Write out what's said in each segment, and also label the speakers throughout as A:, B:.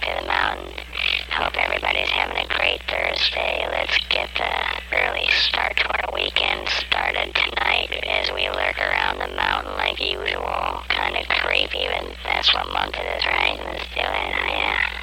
A: back to the mountain. Hope everybody's having a great Thursday. Let's get the early start to our weekend started tonight as we lurk around the mountain like usual. Kind of creepy, but that's what month it is, right? Let's do it. Yeah.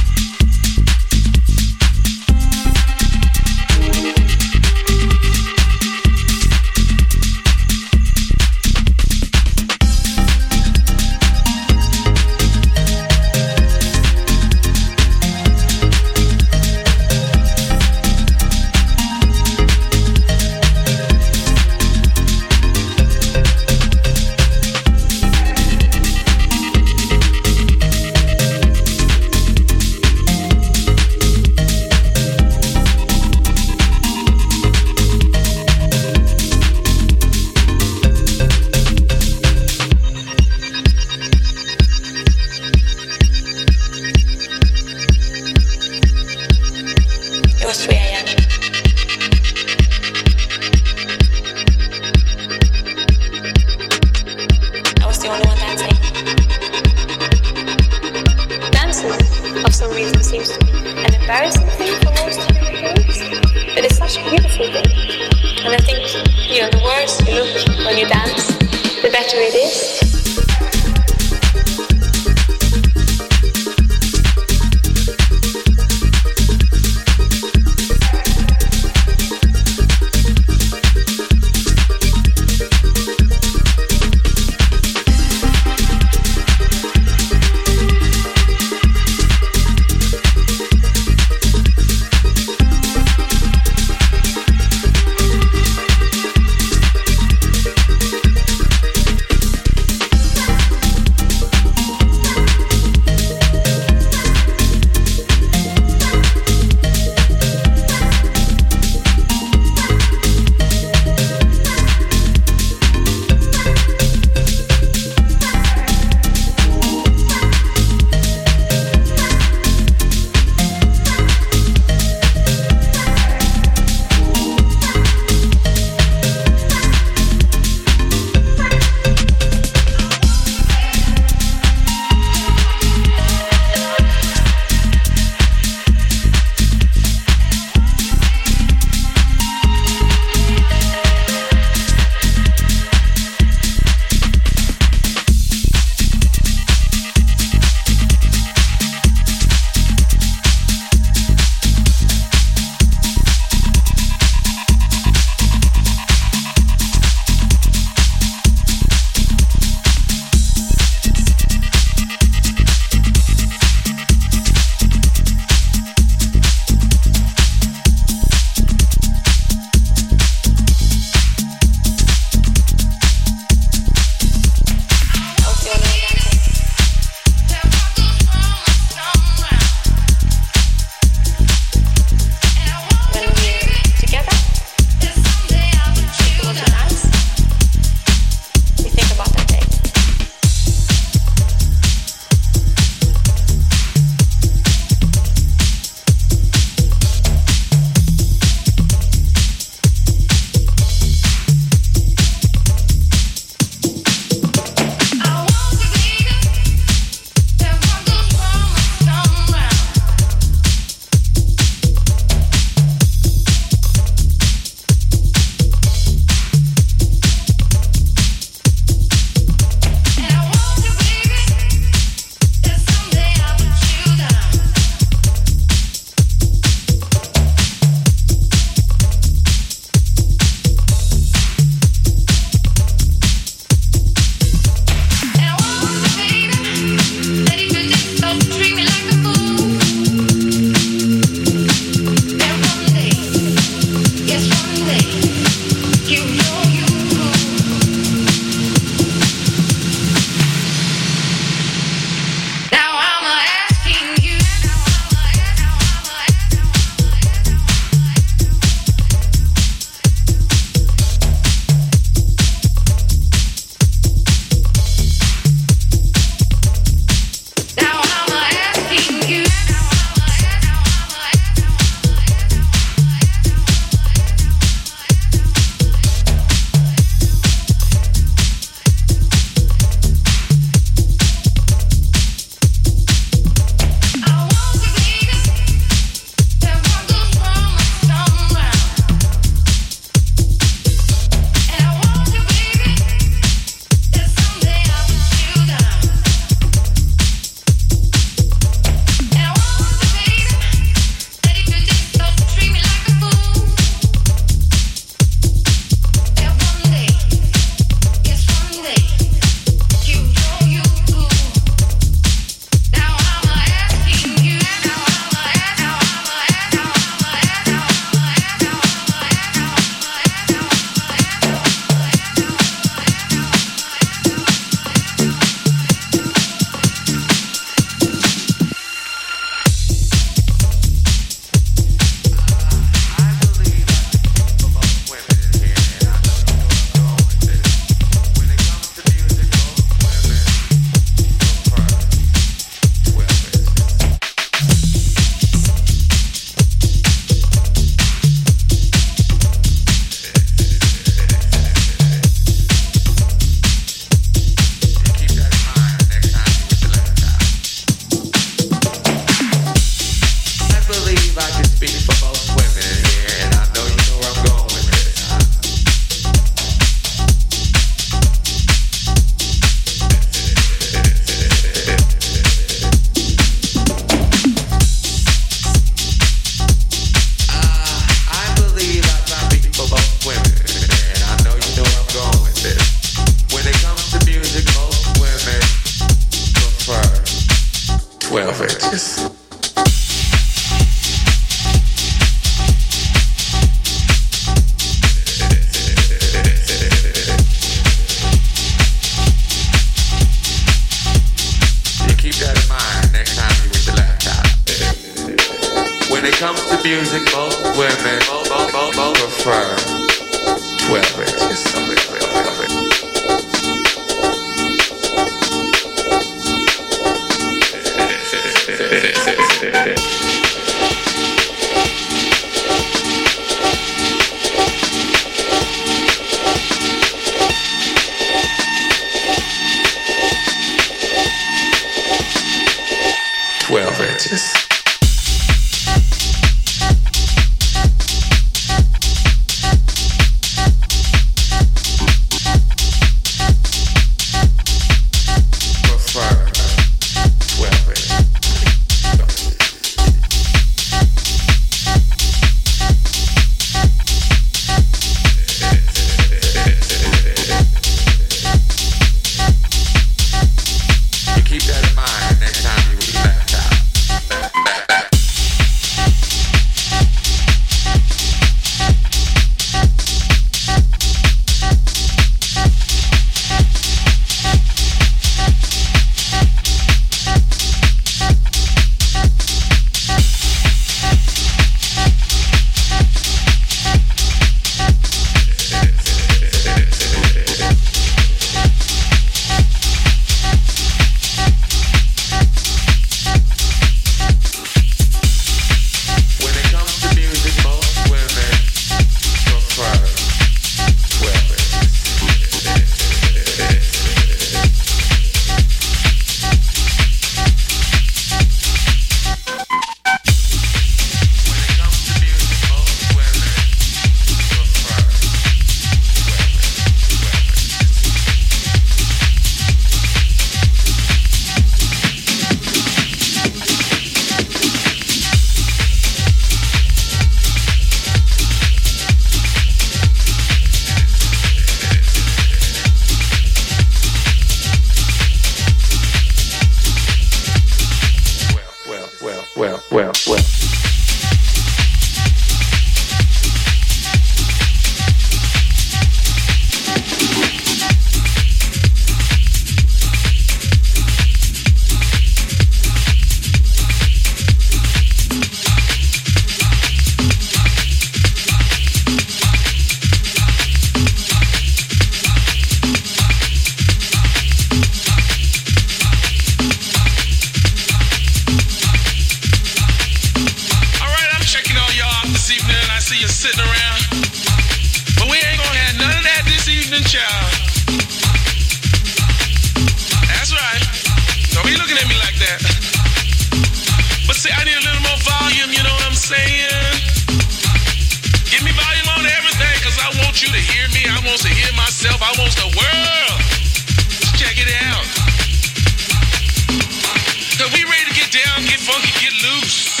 B: funky, get
C: loose.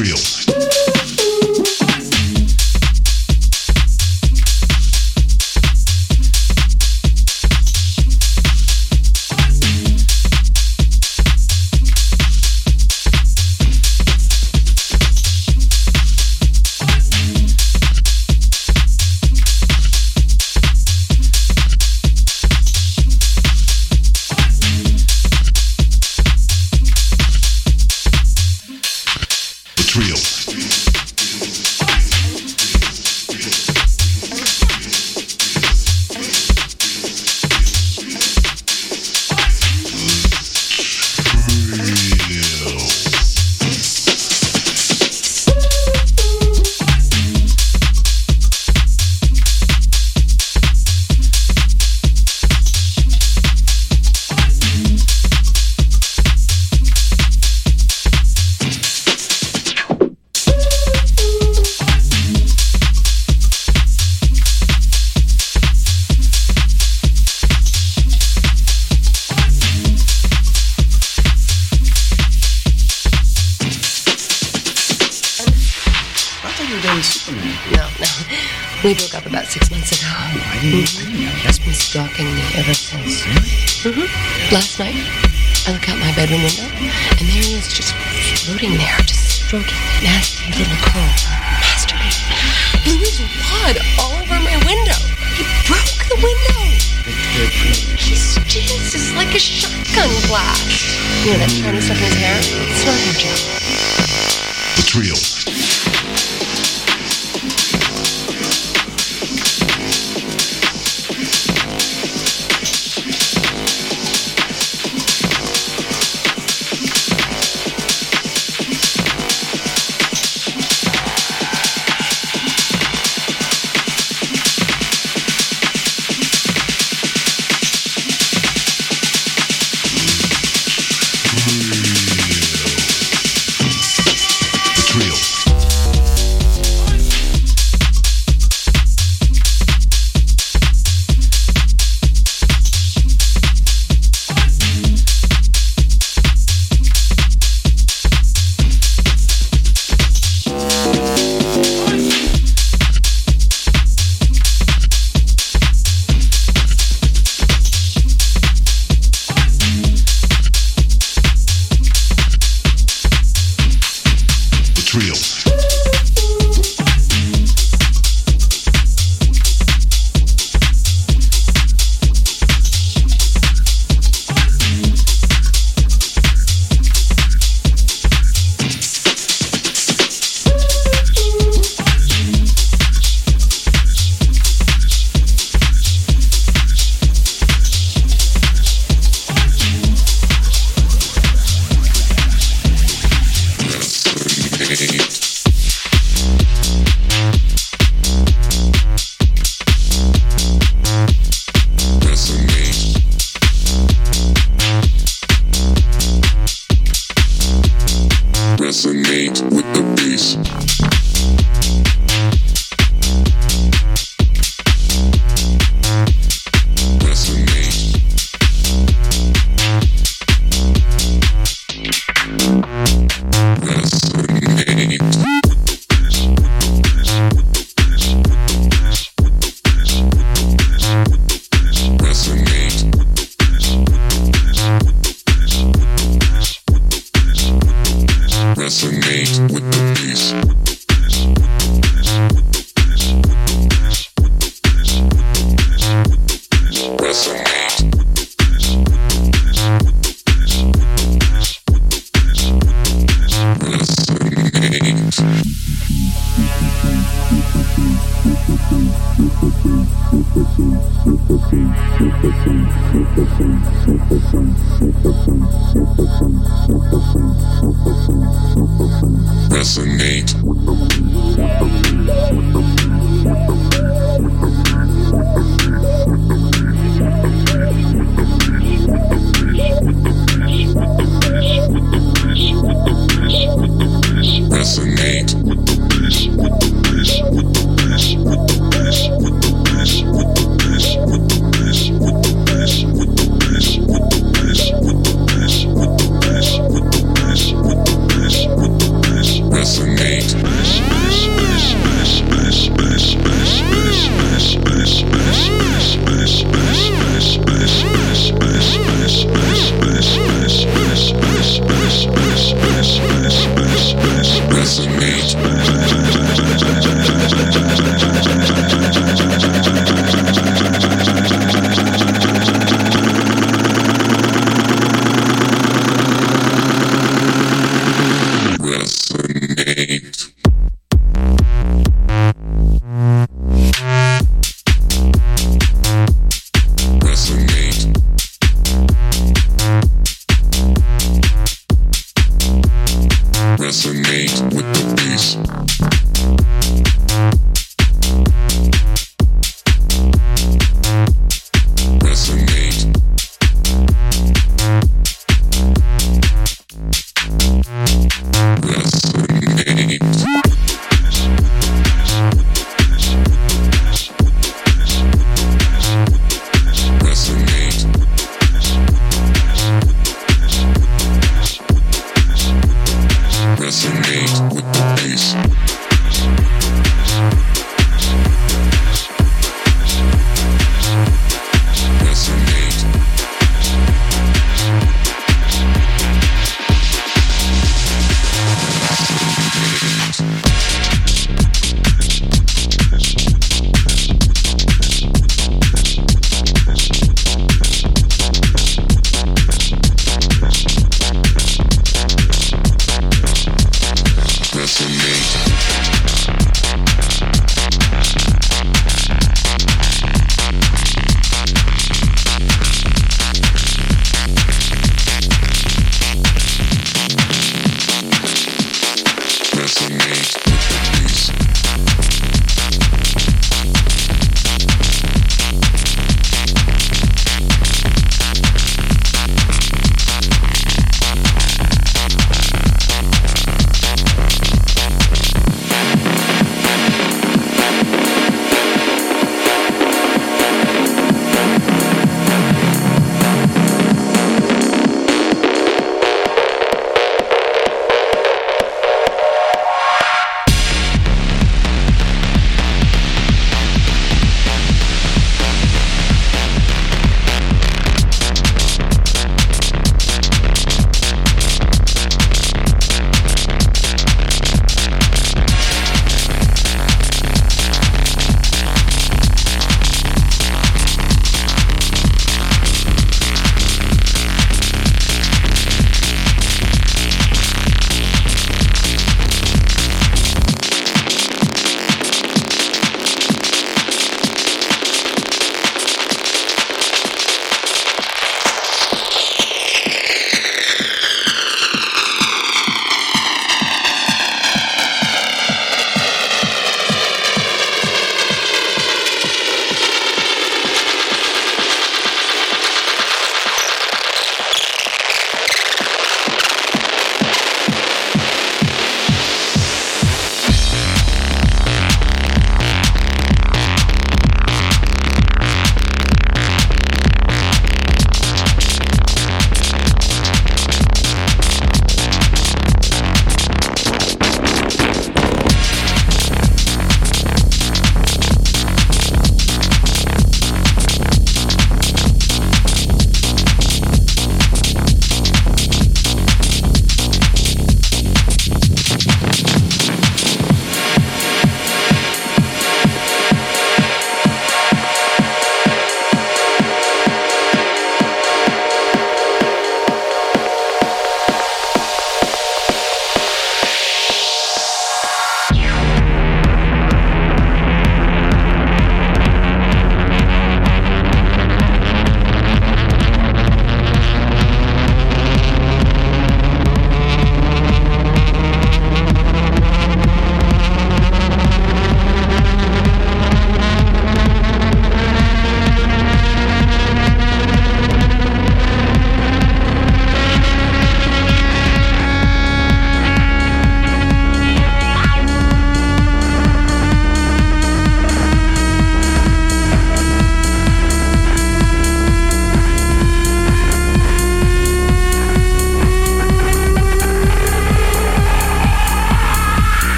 D: We
E: direito.